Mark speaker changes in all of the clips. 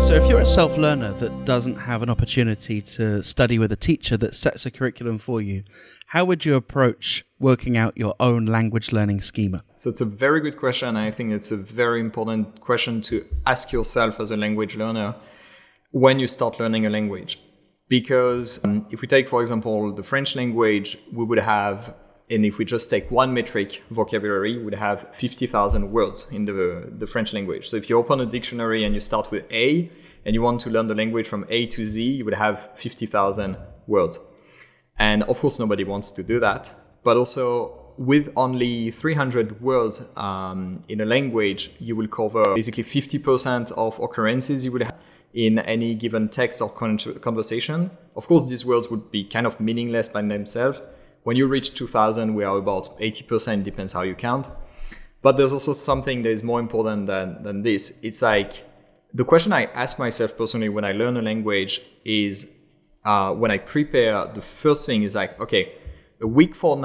Speaker 1: So if you're a self learner that doesn't have an opportunity to study with a teacher that sets a curriculum for you, how would you approach working out your own language learning schema?
Speaker 2: So it's a very good question. I think it's a very important question to ask yourself as a language learner when you start learning a language. Because um, if we take, for example, the French language, we would have, and if we just take one metric vocabulary, would have 50,000 words in the, the French language. So if you open a dictionary and you start with A, and you want to learn the language from A to Z, you would have 50,000 words. And of course, nobody wants to do that. But also, with only 300 words um, in a language, you will cover basically 50% of occurrences you would have in any given text or conversation. Of course, these words would be kind of meaningless by themselves. When you reach 2000, we are about 80%, depends how you count. But there's also something that is more important than, than this. It's like the question I ask myself personally when I learn a language is uh, when I prepare, the first thing is like, okay, a week from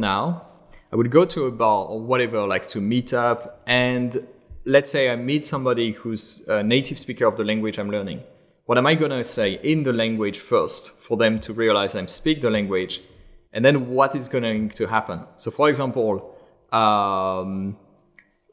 Speaker 2: now, I would go to a bar or whatever, like to meet up and let's say I meet somebody who's a native speaker of the language I'm learning. What am I going to say in the language first for them to realize I speak the language? And then what is going to happen? So, for example, um,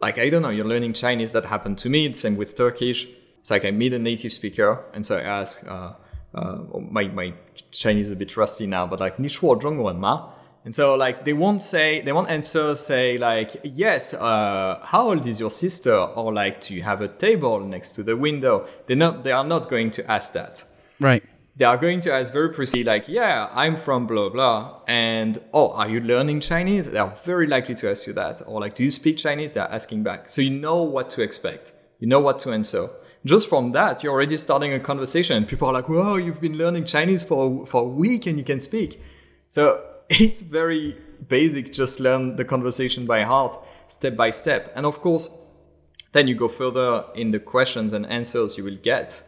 Speaker 2: like, I don't know, you're learning Chinese, that happened to me. Same with Turkish. It's like I meet a native speaker, and so I ask, uh, uh, my, my Chinese is a bit rusty now, but like, 你说中文吗? And so like they won't say they won't answer say like yes uh, how old is your sister or like do you have a table next to the window they not they are not going to ask that
Speaker 1: right
Speaker 2: they are going to ask very precisely like yeah I'm from blah blah and oh are you learning Chinese? They are very likely to ask you that or like do you speak Chinese? They're asking back. So you know what to expect. You know what to answer. Just from that you're already starting a conversation. People are like whoa you've been learning Chinese for for a week and you can speak. So it's very basic. Just learn the conversation by heart, step by step. And of course, then you go further in the questions and answers you will get.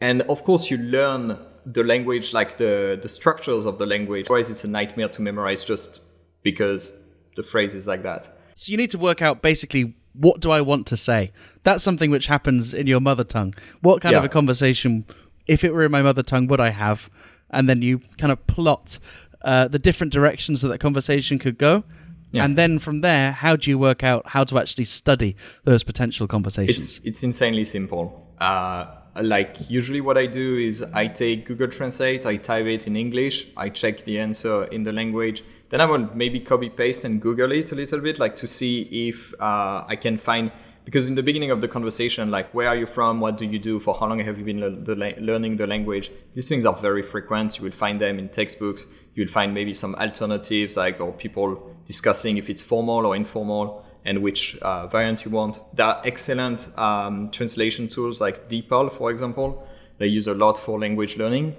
Speaker 2: And of course, you learn the language, like the, the structures of the language. Otherwise, it's a nightmare to memorize just because the phrase is like that.
Speaker 1: So you need to work out basically what do I want to say? That's something which happens in your mother tongue. What kind yeah. of a conversation, if it were in my mother tongue, would I have? And then you kind of plot uh, the different directions that that conversation could go. Yeah. And then from there, how do you work out how to actually study those potential conversations?
Speaker 2: It's, it's insanely simple. Uh, like usually what I do is I take Google Translate, I type it in English, I check the answer in the language. Then I will maybe copy paste and Google it a little bit, like to see if uh, I can find because in the beginning of the conversation like where are you from? What do you do? For how long have you been le- the la- learning the language? These things are very frequent. You will find them in textbooks. You'll find maybe some alternatives like or people discussing if it's formal or informal and which uh, variant you want there are excellent um, translation tools like DeepL for example they use a lot for language learning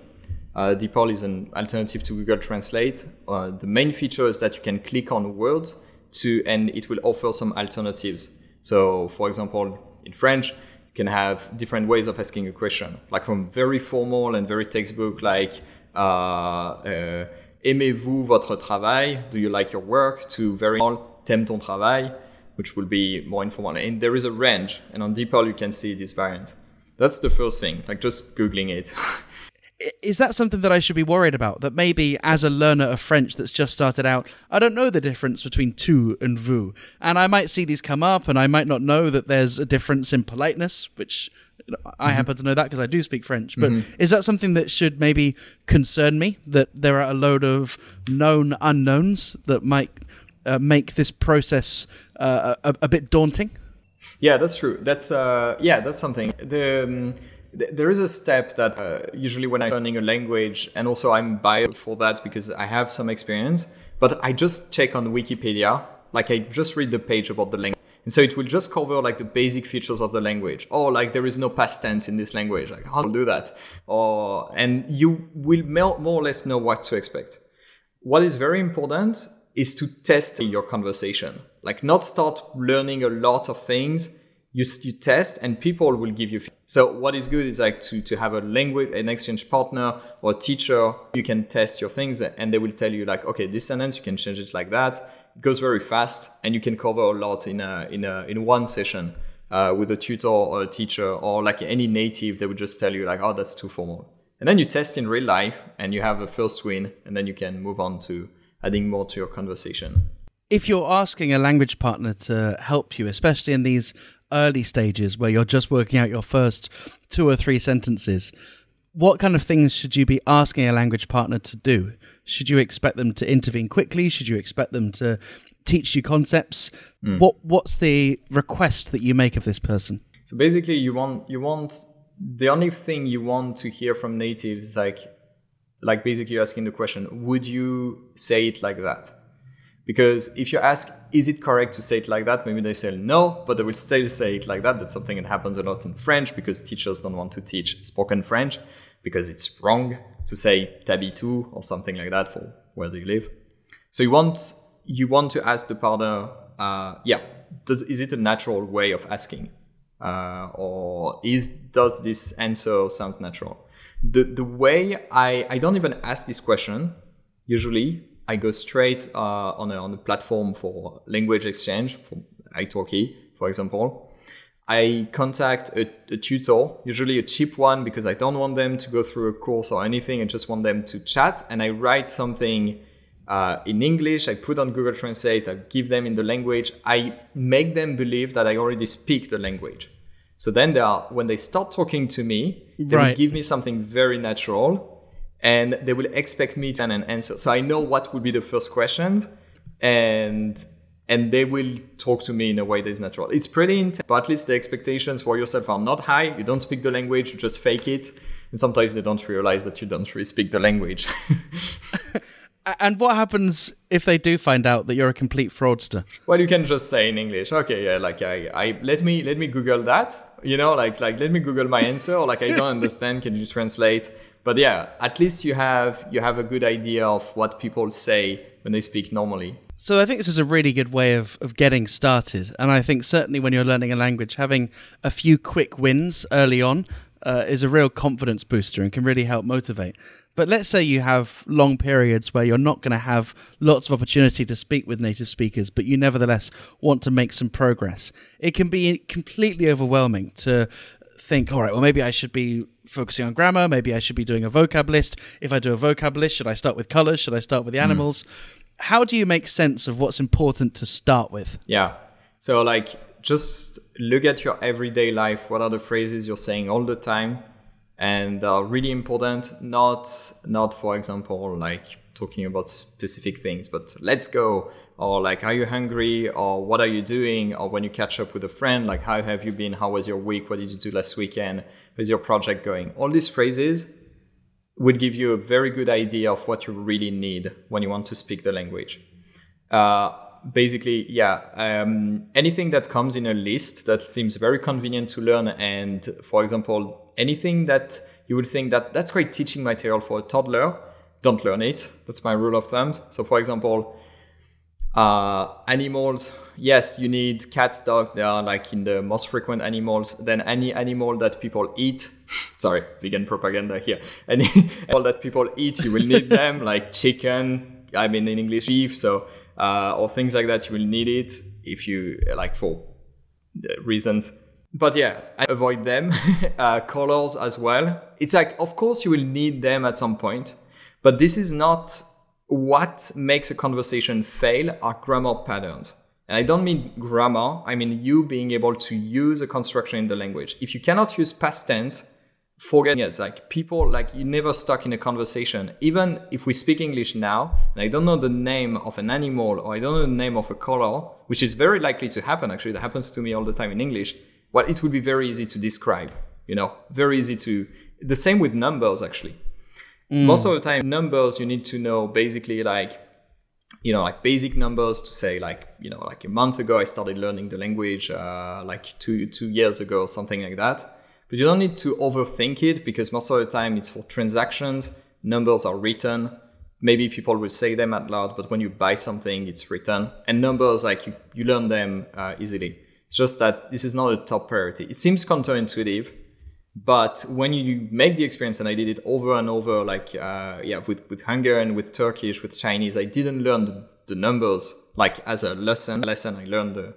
Speaker 2: uh, DeepL is an alternative to Google Translate. Uh, the main feature is that you can click on words to, and it will offer some alternatives. So, for example, in French, you can have different ways of asking a question, like from very formal and very textbook, like uh, uh, aimez-vous votre travail? Do you like your work? To very t'aimes ton travail, which will be more informal. And there is a range, and on DeepL you can see this variant. That's the first thing, like just googling it.
Speaker 1: is that something that I should be worried about? That maybe as a learner of French that's just started out, I don't know the difference between tu and vous. And I might see these come up and I might not know that there's a difference in politeness, which I mm-hmm. happen to know that because I do speak French. But mm-hmm. is that something that should maybe concern me? That there are a load of known unknowns that might uh, make this process uh, a, a, bit daunting?
Speaker 2: Yeah, that's true. That's uh, yeah, that's something. The um, there is a step that uh, usually when I'm learning a language, and also I'm biased for that because I have some experience, but I just check on Wikipedia, like I just read the page about the language. And so it will just cover like the basic features of the language. Or like there is no past tense in this language. Like how to do that? Or and you will more or less know what to expect. What is very important is to test your conversation. Like not start learning a lot of things you, you test and people will give you so what is good is like to, to have a language an exchange partner or teacher you can test your things and they will tell you like okay this sentence you can change it like that it goes very fast and you can cover a lot in a in a in one session uh, with a tutor or a teacher or like any native, they would just tell you like, oh, that's too formal. And then you test in real life and you have a first win, and then you can move on to adding more to your conversation.
Speaker 1: If you're asking a language partner to help you, especially in these early stages where you're just working out your first two or three sentences, what kind of things should you be asking a language partner to do? Should you expect them to intervene quickly? Should you expect them to teach you concepts? Mm. What what's the request that you make of this person?
Speaker 2: So basically you want you want the only thing you want to hear from natives like like basically asking the question, would you say it like that? Because if you ask, is it correct to say it like that? Maybe they say no, but they will still say it like that. That's something that happens a lot in French because teachers don't want to teach spoken French because it's wrong to say tabitu or something like that for where do you live. So you want you want to ask the partner, uh, yeah, does, is it a natural way of asking, uh, or is does this answer sounds natural? The the way I I don't even ask this question usually. I go straight uh, on a on a platform for language exchange for italki, for example. I contact a, a, tutor, usually a cheap one, because I don't want them to go through a course or anything. I just want them to chat, and I write something uh, in English. I put on Google Translate. I give them in the language. I make them believe that I already speak the language. So then they are, when they start talking to me, they right. will give me something very natural, and they will expect me to an answer. So I know what would be the first question, and and they will talk to me in a way that is natural. It's pretty intense, but at least the expectations for yourself are not high. You don't speak the language, you just fake it. And sometimes they don't realize that you don't really speak the language.
Speaker 1: and what happens if they do find out that you're a complete fraudster?
Speaker 2: Well, you can just say in English, okay, yeah, like I, I let me let me Google that. You know, like like let me Google my answer, or like I don't understand. Can you translate? But yeah, at least you have you have a good idea of what people say when they speak normally.
Speaker 1: So I think this is a really good way of, of getting started. And I think certainly when you're learning a language, having a few quick wins early on uh, is a real confidence booster and can really help motivate. But let's say you have long periods where you're not going to have lots of opportunity to speak with native speakers, but you nevertheless want to make some progress. It can be completely overwhelming to think, all right, well, maybe I should be focusing on grammar. Maybe I should be doing a vocab list. If I do a vocab list, should I start with colors? Should I start with the hmm. animals? Mm how do you make sense of what's important to start with?
Speaker 2: Yeah. So like just look at your everyday life. What are the phrases you're saying all the time? And are really important, not not for example like talking about specific things, but let's go or like are you hungry or what are you doing or when you catch up with a friend like how have you been how was your week what did you do last weekend is your project going all these phrases would give you a very good idea of what you really need when you want to speak the language. Uh, basically, yeah, um, anything that comes in a list that seems very convenient to learn, and for example, anything that you would think that that's great teaching material for a toddler, don't learn it. That's my rule of thumb. So, for example, uh, animals, yes, you need cats, dogs. They are like in the most frequent animals. Then any animal that people eat. Sorry, vegan propaganda here. Any animal that people eat, you will need them, like chicken. I mean, in English, beef. So uh, or things like that, you will need it if you like for reasons. But yeah, I avoid them. uh, colors as well. It's like, of course, you will need them at some point, but this is not what makes a conversation fail are grammar patterns. And I don't mean grammar, I mean you being able to use a construction in the language. If you cannot use past tense, forget it. Like people, like you never stuck in a conversation. Even if we speak English now, and I don't know the name of an animal or I don't know the name of a color, which is very likely to happen, actually, that happens to me all the time in English, well, it would be very easy to describe, you know, very easy to, the same with numbers, actually Mm. Most of the time, numbers you need to know basically like you know like basic numbers to say like you know like a month ago I started learning the language uh, like two two years ago something like that. But you don't need to overthink it because most of the time it's for transactions. Numbers are written. Maybe people will say them out loud, but when you buy something, it's written. And numbers, like you, you learn them uh, easily. Just that this is not a top priority. It seems counterintuitive, but when you make the experience and i did it over and over like uh, yeah with, with hungarian with turkish with chinese i didn't learn the, the numbers like as a lesson lesson i learned the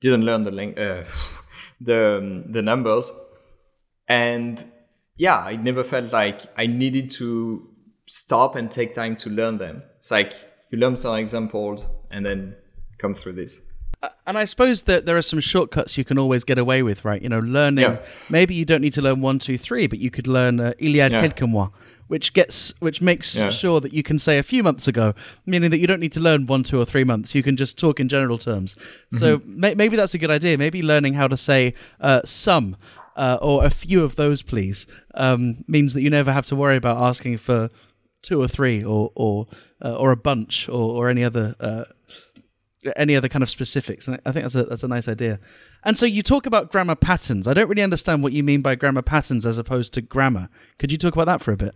Speaker 2: didn't learn the lang- uh, the um, the numbers, and yeah, I never felt like I needed to stop and take time to learn them. It's like you learn some examples and then come through this.
Speaker 1: Uh, and I suppose that there are some shortcuts you can always get away with, right? You know, learning. Yeah. Maybe you don't need to learn one, two, three, but you could learn uh, il y a yeah. quelques mois, which gets which makes yeah. sure that you can say a few months ago, meaning that you don't need to learn one, two, or three months. You can just talk in general terms. Mm-hmm. So may- maybe that's a good idea. Maybe learning how to say uh, some uh, or a few of those, please, um, means that you never have to worry about asking for two or three or or uh, or a bunch or, or any other uh, any other kind of specifics. And I think that's a that's a nice idea. And so you talk about grammar patterns. I don't really understand what you mean by grammar patterns as opposed to grammar. Could you talk about that for a bit?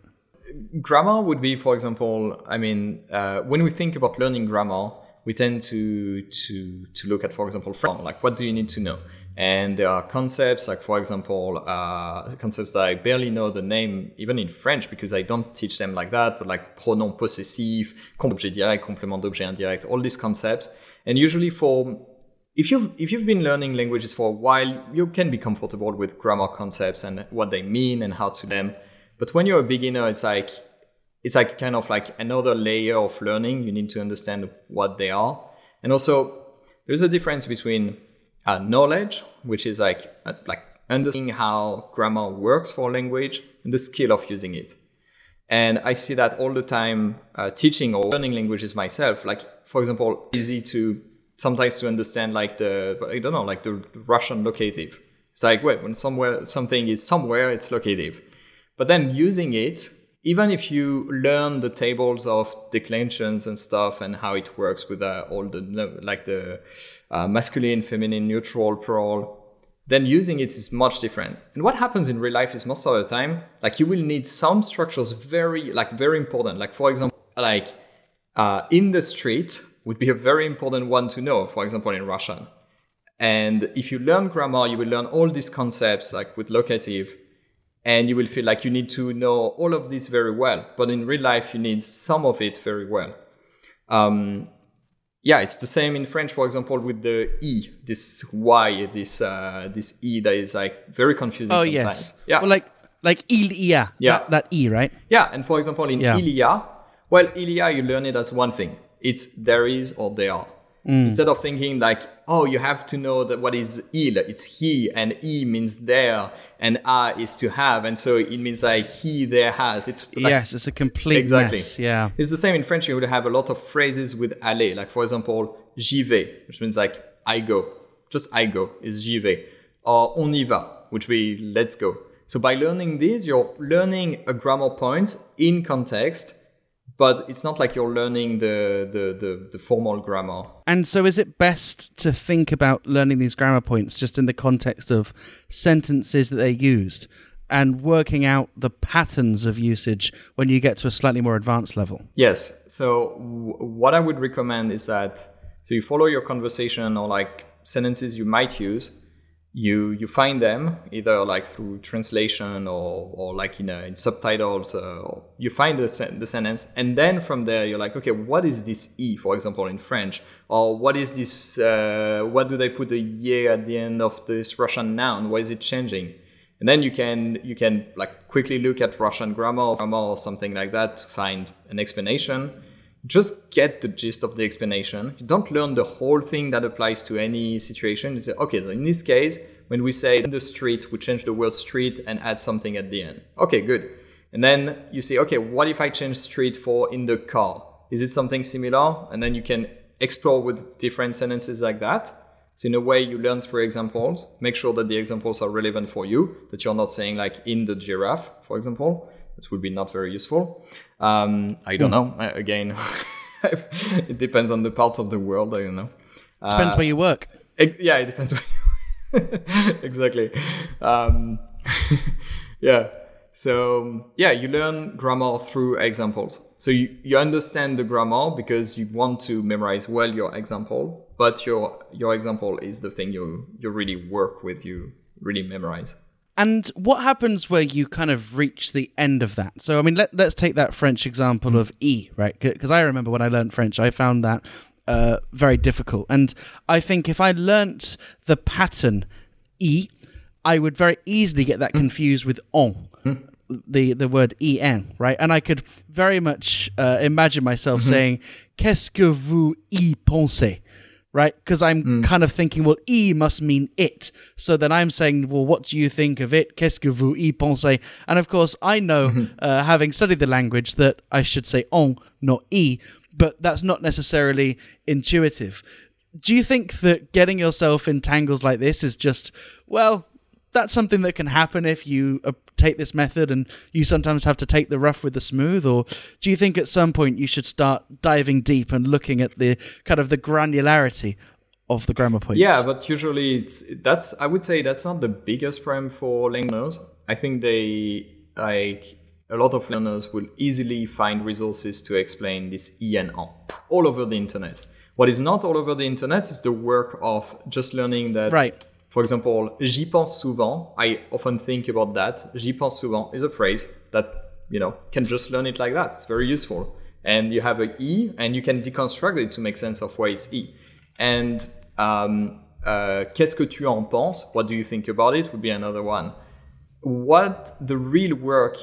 Speaker 2: Grammar would be, for example, I mean, uh, when we think about learning grammar, we tend to to to look at, for example, from like what do you need to know and there are concepts like, for example, uh, concepts that I barely know the name, even in French, because I don't teach them like that, but like pronom possessif, objet direct, complément d'objet indirect, all these concepts. And usually for if you've if you've been learning languages for a while, you can be comfortable with grammar concepts and what they mean and how to them. But when you're a beginner, it's like it's like kind of like another layer of learning. You need to understand what they are. And also there's a difference between uh, knowledge, which is like uh, like understanding how grammar works for language, and the skill of using it. And I see that all the time uh, teaching or learning languages myself. Like for example, easy to sometimes to understand like the I don't know like the Russian locative. It's like wait when somewhere something is somewhere it's locative, but then using it even if you learn the tables of declensions and stuff and how it works with uh, all the like the uh, masculine, feminine, neutral, plural, then using it is much different. And what happens in real life is most of the time, like you will need some structures very, like very important. Like for example, like uh, in the street would be a very important one to know. For example, in Russian. And if you learn grammar, you will learn all these concepts like with locative and you will feel like you need to know all of this very well. But in real life, you need some of it very well. Um, yeah, it's the same in French, for example, with the e, this y, this uh, this e that is like very confusing. Oh sometimes. yes,
Speaker 1: yeah, well, like like il y a, yeah, that, that, e, right?
Speaker 2: Yeah, and for example, in yeah. il y a, well, il y a, you learn it as one thing. It's there is or there are. Mm. Instead of thinking like, oh, you have to know that what is il, it's he, and e means there, and a is to have, and so it means like he there has. It's
Speaker 1: like, yes, it's a complete exactly. Mess, yeah,
Speaker 2: it's the same in French. You would have a lot of phrases with aller, like for example, j'y vais, which means like I go. Just I go is j'y vais, or on y va, which we let's go. So by learning this, you're learning a grammar point in context but it's not like you're learning the, the, the, the, formal grammar.
Speaker 1: And so, is it best to think about learning these grammar points just in the context of sentences that they're used and working out the patterns of usage when you get to a slightly more advanced level?
Speaker 2: Yes. So, w- what I would recommend is that so you follow your conversation or like sentences you might use you you find them either like through translation or or like in, in subtitles uh, you find the, the sentence and then from there you're like okay what is this e for example in french? Or what is this uh, what do they put the ye at the end of this russian noun? Why is it changing? And then you can you can like quickly look at russian grammar or grammar or something like that to find an explanation just get the gist of the explanation. You don't learn the whole thing that applies to any situation. You say, okay, in this case, when we say in the street, we change the word street and add something at the end. Okay, good. And then you say, okay, what if I change street for in the car? Is it something similar? And then you can explore with different sentences like that. So in a way, you learn through examples. Make sure that the examples are relevant for you, that you're not saying like in the giraffe, for example. That would be not very useful. Um, I don't mm. know. Again, it depends on the parts of the world. I don't know.
Speaker 1: Depends uh, where you work.
Speaker 2: It, yeah, it depends where you exactly. Um, yeah. So yeah, you learn grammar through examples. So you, you understand the grammar because you want to memorize well your example, but your your example is the thing you you really work with, you really memorize.
Speaker 1: And what happens where you kind of reach the end of that? So, I mean, let, let's take that French example of E, right? Because I remember when I learned French, I found that uh, very difficult. And I think if I learnt the pattern e, I would very easily get that confused with on. The, the word en right and I could very much uh, imagine myself saying qu'est-ce que vous y pensez right? Because I'm kind of thinking well e must mean it. So then I'm saying well what do you think of it? Qu'est-ce que vous y pensez? And of course I know uh, having studied the language that I should say on not e but that's not necessarily intuitive. Do you think that getting yourself in tangles like this is just well that's something that can happen if you uh, take this method and you sometimes have to take the rough with the smooth or do you think at some point you should start diving deep and looking at the kind of the granularity of the grammar points
Speaker 2: Yeah, but usually it's that's I would say that's not the biggest problem for learners. I think they like a lot of learners will easily find resources to explain this e and all over the internet. What is not all over the internet is the work of just learning that
Speaker 1: right
Speaker 2: For example, j'y pense souvent. I often think about that. J'y pense souvent is a phrase that, you know, can just learn it like that. It's very useful. And you have a E and you can deconstruct it to make sense of why it's E. And um, uh, qu'est-ce que tu en penses? What do you think about it? Would be another one. What the real work,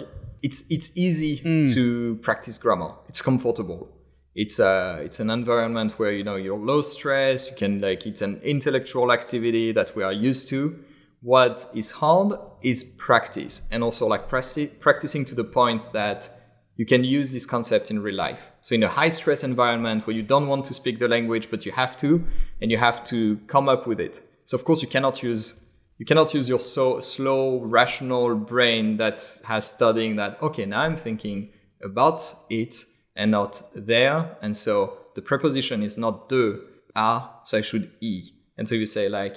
Speaker 2: it's, it's easy to practice grammar. It's comfortable it's a it's an environment where you know you're low stress you can like it's an intellectual activity that we are used to. What is hard is practice and also like practi- practicing to the point that you can use this concept in real life. So in a high stress environment where you don't want to speak the language but you have to and you have to come up with it. So of course you cannot use you cannot use your so slow rational brain that has studying that okay now i'm thinking about it and not there. And so the preposition is not de, a, so I should e. And so you say like,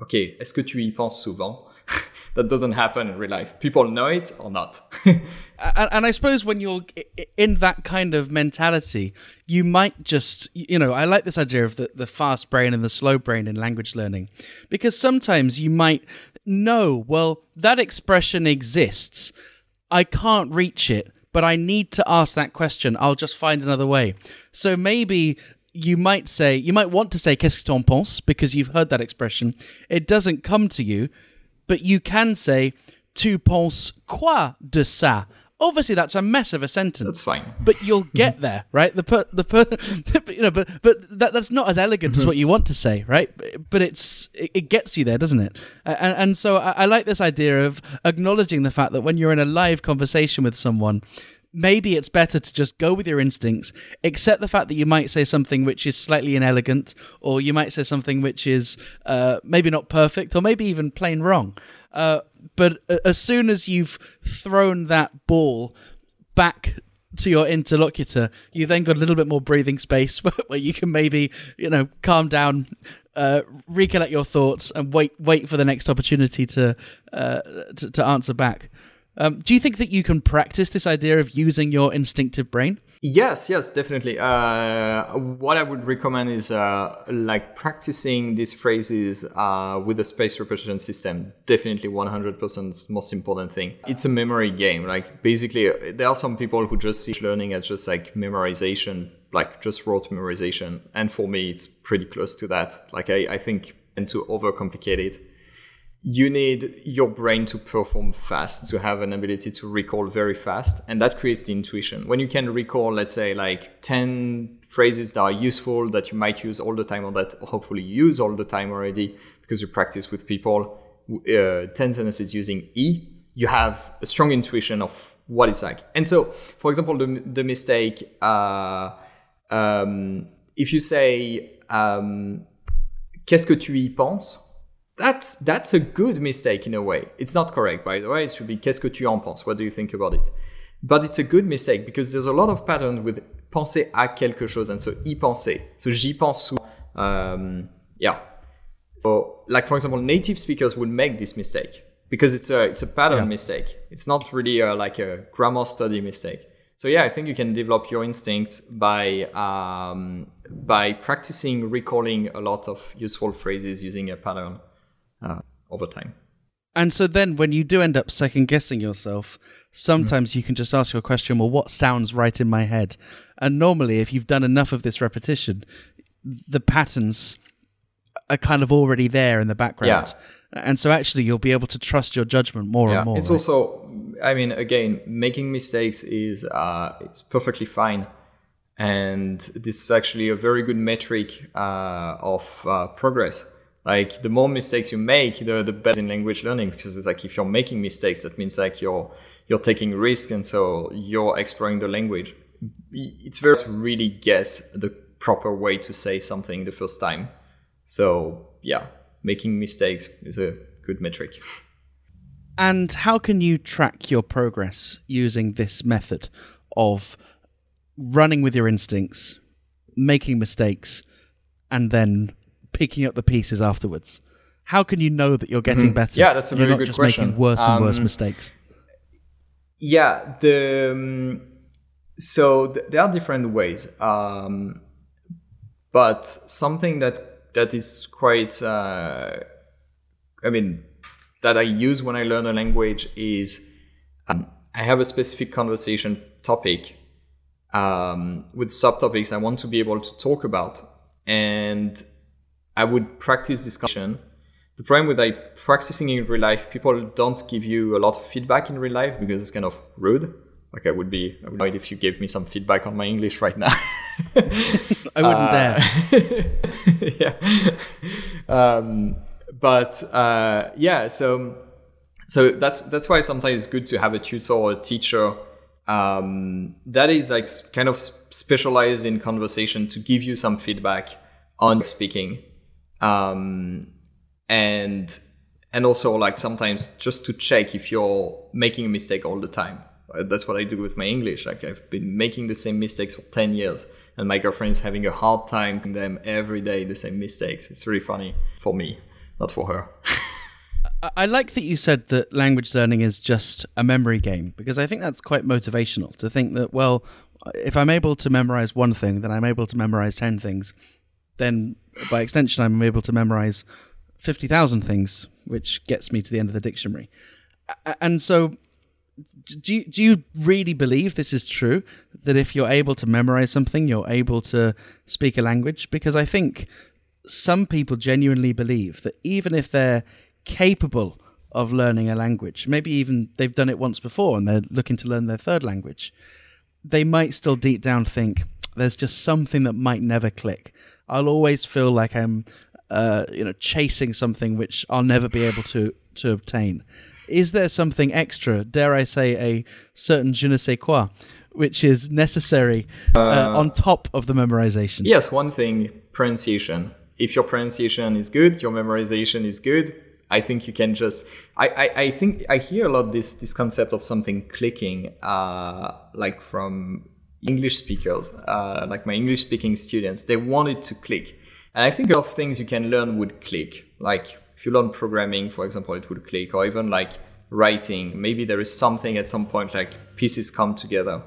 Speaker 2: okay, est-ce que tu y penses souvent? that doesn't happen in real life. People know it or not.
Speaker 1: and, and I suppose when you're in that kind of mentality, you might just, you know, I like this idea of the, the fast brain and the slow brain in language learning because sometimes you might know, well, that expression exists. I can't reach it, but I need to ask that question. I'll just find another way. So maybe you might say, you might want to say, qu'est-ce que t'en penses? Because you've heard that expression. It doesn't come to you, but you can say, tu penses quoi de ça? Obviously, that's a mess of a sentence.
Speaker 2: That's fine.
Speaker 1: But you'll get there, right? The per, the per, you know, but but that, that's not as elegant as what you want to say, right? But, but it's it, it gets you there, doesn't it? And and so I, I like this idea of acknowledging the fact that when you're in a live conversation with someone, maybe it's better to just go with your instincts, accept the fact that you might say something which is slightly inelegant, or you might say something which is uh, maybe not perfect, or maybe even plain wrong. Uh, but as soon as you've thrown that ball back to your interlocutor, you then got a little bit more breathing space where you can maybe, you know, calm down, uh, recollect your thoughts, and wait wait for the next opportunity to uh, to, to answer back. Um, do you think that you can practice this idea of using your instinctive brain?
Speaker 2: Yes, yes, definitely. Uh, what I would recommend is uh, like practicing these phrases uh, with the space repetition system. Definitely 100% most important thing. It's a memory game. Like basically, uh, there are some people who just see learning as just like memorization, like just rote memorization. And for me, it's pretty close to that. Like I, I think, and to overcomplicate it you need your brain to perform fast to have an ability to recall very fast and that creates the intuition. When you can recall let's say like 10 phrases that are useful that you might use all the time or that hopefully you use all the time already because you practice with people uh, 10 sentences using e you have a strong intuition of what it's like. And so for example the, the mistake uh, um, if you say um, qu'est-ce que tu y penses that's that's a good mistake in a way. It's not correct, by the way. It should be qu'est-ce que tu en penses? What do you think about it? But it's a good mistake because there's a lot of pattern with penser à quelque chose, and so y penser. So j'y pense souvent. Um, yeah. So like for example, native speakers would make this mistake because it's a it's a pattern
Speaker 1: Yeah.
Speaker 2: mistake. It's not really a, like a grammar study mistake. So yeah, I think you can develop your instinct by um, by practicing recalling a lot of useful phrases using a pattern uh, over time.
Speaker 1: And so then when you do end up second guessing yourself, sometimes you can just ask your question, well, what sounds right in my head? And normally, if you've done enough of this repetition, the patterns are kind of already there in the background. and so actually you'll be able to trust your judgment more
Speaker 2: yeah.
Speaker 1: and more.
Speaker 2: It's
Speaker 1: right?
Speaker 2: also, I mean, again, making mistakes is uh, it's perfectly fine, and this is actually a very good metric uh, of uh, progress. Like the more mistakes you make, the the better in language learning because it's like if you're making mistakes, that means like you're you're taking risk, and so you're exploring the language. It's very hard to really guess the proper way to say something the first time. So yeah, making mistakes is a good metric.
Speaker 1: And how can you track your progress using this method of running with your instincts, making mistakes, and then picking up the pieces afterwards? How can you know that you're getting better?
Speaker 2: Mm-hmm. Yeah, that's a
Speaker 1: You're
Speaker 2: very
Speaker 1: not
Speaker 2: good
Speaker 1: just
Speaker 2: question.
Speaker 1: making worse and worse
Speaker 2: Um,
Speaker 1: mistakes.
Speaker 2: Yeah, the um, so th- there are different ways, um, but something that that is quite, uh, I mean, that I use when I learn a language is um, I have a specific conversation topic um, with subtopics I want to be able to talk about, and I would practice discussion. The problem with like practicing in real life, people don't give you a lot of feedback in real life because it's kind of rude. Like I would be, I would know it if you gave me some feedback on my English right now.
Speaker 1: I wouldn't
Speaker 2: uh,
Speaker 1: dare.
Speaker 2: yeah. Um, but uh, yeah, so so that's that's why sometimes it's good to have a tutor or a teacher um, that is like kind of specialized in conversation to give you some feedback on speaking, um, and and also like sometimes just to check if you're making a mistake all the time. Uh, That's what I do with my English. Like I've been making the same mistakes for ten years, and my girlfriend is having a hard time doing them every day the same mistakes. It's really funny for me, not for her.
Speaker 1: I like that you said that language learning is just a memory game because I think that's quite motivational to think that, well, if I'm able to memorize one thing, then I'm able to memorize 10 things. Then by extension, I'm able to memorize 50,000 things, which gets me to the end of the dictionary. And so, do you, do you really believe this is true? That if you're able to memorize something, you're able to speak a language? Because I think some people genuinely believe that even if they're capable of learning a language, maybe even they've done it once before and they're looking to learn their third language, they might still deep down think there's just something that might never click. I'll always feel like I'm, uh, you know, chasing something which I'll never be able to to obtain. Is there something extra, dare I say, a certain je ne sais quoi, which is necessary uh, on top of the memorization?
Speaker 2: Yes, one thing pronunciation. If your pronunciation is good, your memorization is good. I think you can just. I, I, I think I hear a lot this this concept of something clicking, uh, like from English speakers, uh, like my English speaking students. They wanted to click, and I think a lot of things you can learn would click. Like if you learn programming, for example, it would click, or even like writing. Maybe there is something at some point like pieces come together.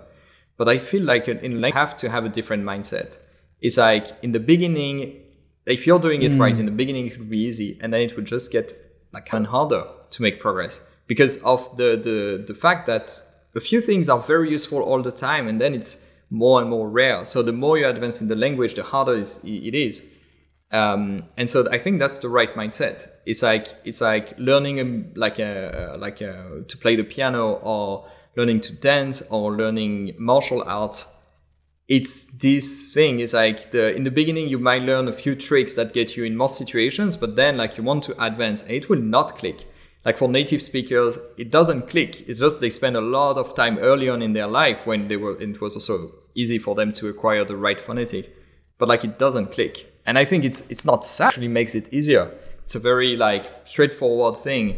Speaker 2: But I feel like in language, you have to have a different mindset. It's like in the beginning, if you're doing it right in the beginning, it would be easy, and then it would just get like harder to make progress because of the the the fact that a few things are very useful all the time, and then it's more and more rare. So the more you advance in the language, the harder it is. Um, and so I think that's the right mindset. It's like it's like learning um, like a, like a, to play the piano or learning to dance or learning martial arts it's this thing It's like the in the beginning you might learn a few tricks that get you in most situations but then like you want to advance and it will not click like for native speakers it doesn't click. It's just they spend a lot of time early on in their life when they were it was also easy for them to acquire the right phonetic. But like it doesn't click. And i think it's it's not sad. It actually makes it easier. It's a very like straightforward thing.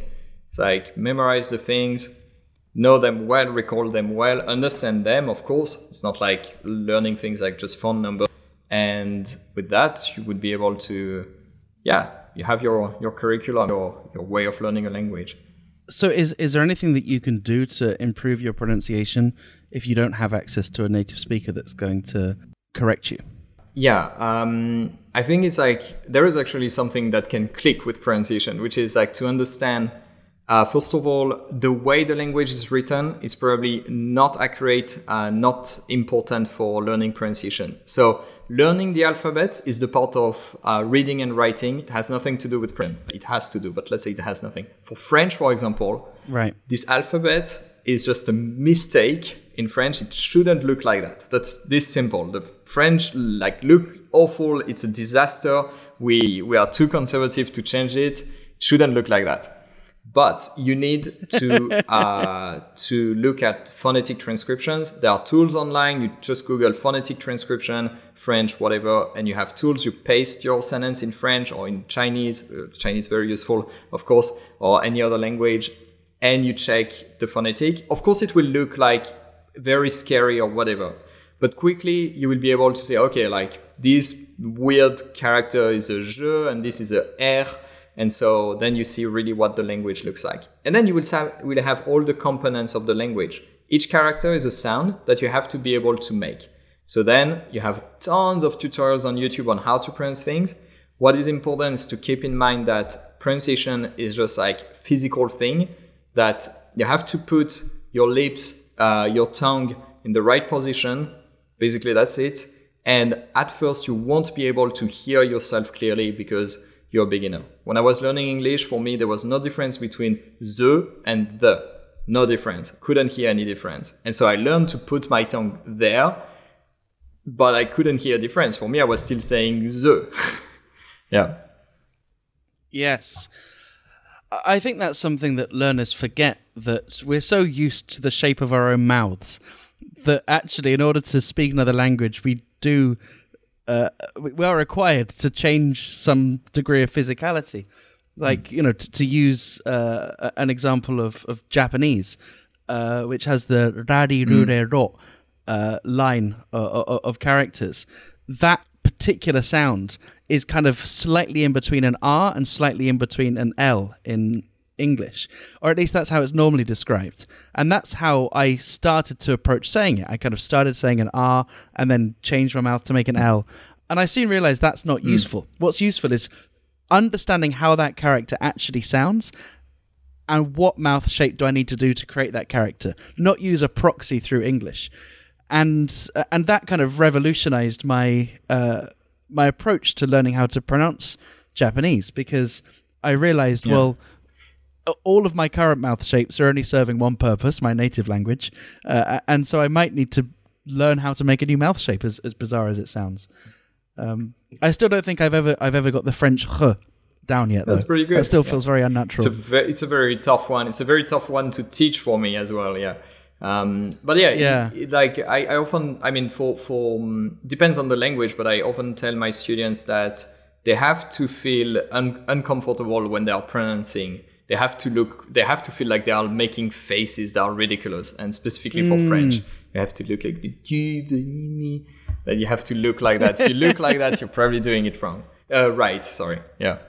Speaker 2: It's like memorize the things know them well, recall them well, understand them, of course. It's not like learning things like just phone number. And with that, you would be able to, yeah, you have your, your curriculum, your, your way of learning a language.
Speaker 1: So, is is there anything that you can do to improve your pronunciation if you don't have access to a native speaker that's going to correct you?
Speaker 2: Yeah, um, I think it's like there is actually something that can click with pronunciation, which is like to understand uh, first of all, the way the language is written is probably not accurate, uh, not important for learning pronunciation. So learning the alphabet is the part of uh, reading and writing. It has nothing to do with print. It has to do, but let's say it has nothing. For French, for example,
Speaker 1: Right.
Speaker 2: this alphabet is just a mistake in French. It shouldn't look like that. That's this simple. The French like look awful. It's a disaster. We we are too conservative to change it. It shouldn't look like that. But you need to uh, to look at phonetic transcriptions. There are tools online. You just Google phonetic transcription, French, whatever, and you have tools. You paste your sentence in French or in Chinese. Uh, Chinese very useful, of course, or any other language, and you check the phonetic. Of course, it will look like very scary or whatever, but quickly you will be able to say, okay, like this weird character is a je and this is a r and so then you see really what the language looks like. And then you will have, will have all the components of the language. Each character is a sound that you have to be able to make. So then you have tons of tutorials on YouTube on how to pronounce things. What is important is to keep in mind that pronunciation is just like physical thing that you have to put your lips, uh, your tongue in the right position. Basically, that's it. And at first, you won't be able to hear yourself clearly because you're a beginner. When I was learning English, for me, there was no difference between the and the. No difference. Couldn't hear any difference. And so I learned to put my tongue there, but I couldn't hear a difference. For me, I was still saying the. yeah.
Speaker 1: Yes. I think that's something that learners forget that we're so used to the shape of our own mouths that actually, in order to speak another language, we do. Uh, we are required to change some degree of physicality. Like, you know, t- to use uh, an example of, of Japanese, uh, which has the rari rure ro uh, line of, of characters. That particular sound is kind of slightly in between an R and slightly in between an L in English, or at least that's how it's normally described. And that's how I started to approach saying it. I kind of started saying an R and then changed my mouth to make an L. And I soon realized that's not useful. What's useful is understanding how that character actually sounds and what mouth shape do I need to do to create that character, not use a proxy through English. And uh, and that kind of revolutionized my uh, my approach to learning how to pronounce Japanese because I realized, well, a- all of my current mouth shapes are only serving one purpose, my native language, uh, and so I might need to learn how to make a new mouth shape, as, as bizarre as it sounds. Um, I still don't think I've ever I've ever got the French h down yet.
Speaker 2: That's pretty good,
Speaker 1: It still
Speaker 2: yeah.
Speaker 1: feels very unnatural.
Speaker 2: It's a ve- it's a very tough one. It's a very tough one to teach for me as well. Yeah. Um, but yeah,
Speaker 1: Yeah.
Speaker 2: it- it- like I, I often, I mean, for for um, depends on the language, but I often tell my students that they have to feel un- uncomfortable when they are pronouncing. They have to look. They have to feel like they are making faces that are ridiculous. And specifically for French, you have to look like the that you have to look like that. If you look like that, you're probably doing it wrong. Uh, right. Sorry. Yeah.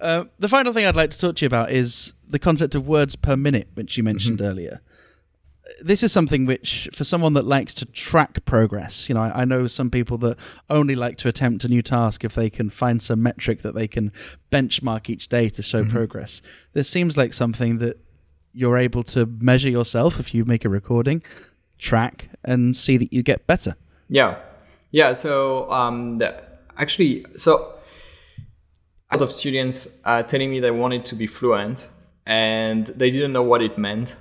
Speaker 1: Uh, the final thing I'd like to talk to you about is the concept of words per minute, which you mentioned earlier. This is something which, for someone that likes to track progress, you know, I, I know some people that only like to attempt a new task if they can find some metric that they can benchmark each day to show progress. This seems like something that you're able to measure yourself if you make a recording, track, and see that you get better.
Speaker 2: Yeah, yeah. So um, the, actually, so a lot of students uh, telling me they wanted to be fluent and they didn't know what it meant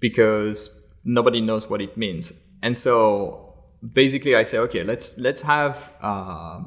Speaker 2: because nobody knows what it means. And so basically, I say, okay, let's let's have uh,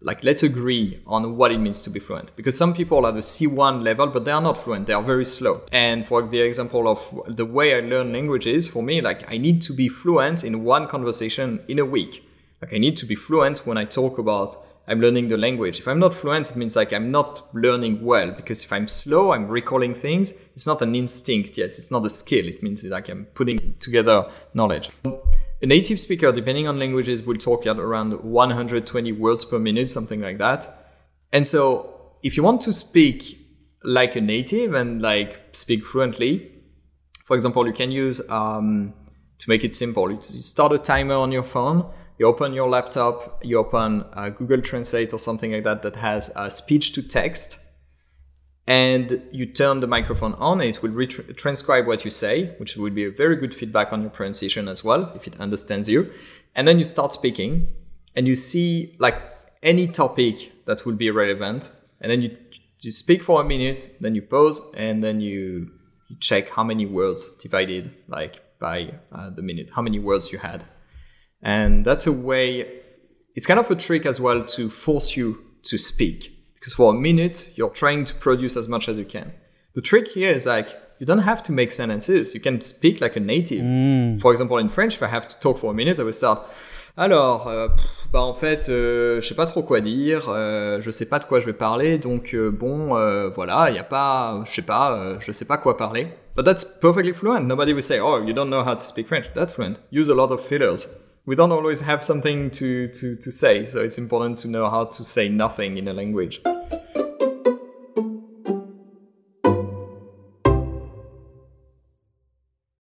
Speaker 2: like let's agree on what it means to be fluent because some people are the C1 level, but they are not fluent. They are very slow. And for the example of the way I learn languages, for me, like I need to be fluent in one conversation in a week. Like I need to be fluent when I talk about I'm learning the language. If I'm not fluent, it means like I'm not learning well because if I'm slow, I'm recalling things. It's not an instinct yet. It's not a skill. It means like I'm putting together knowledge. A native speaker, depending on languages, will talk at around 120 words per minute, something like that. And so if you want to speak like a native and like speak fluently, for example, you can use um, to make it simple. You you start a timer on your phone. You open your laptop. You open uh, Google Translate or something like that that has uh, speech to text, and you turn the microphone on. And it will transcribe what you say, which will be a very good feedback on your pronunciation as well if it understands you. And then you start speaking. and you see like any topic that will be relevant, and then you you speak for a minute, then you pause, and then you, you check how many words divided like by uh, the minute, how many words you had, and that's a way. It's kind of a trick as well to force you to speak because for a minute you're trying to produce as much as you can. The trick here is like you don't have to make sentences. You can speak like a native. Mm. For example, in French, if I have to talk for a minute, I will start. Alors, euh, pff, bah en fait, euh, je sais pas trop quoi dire, euh, je sais pas de quoi je vais parler, donc euh, bon, euh, voilà, il y a pas, je sais pas, euh, je sais pas quoi parler. But that's perfectly fluent. Nobody will say, oh, you don't know how to speak French. That's fluent. Use a lot of fillers. We don't always have something to, to, to say, so it's important to know how to say nothing in a language.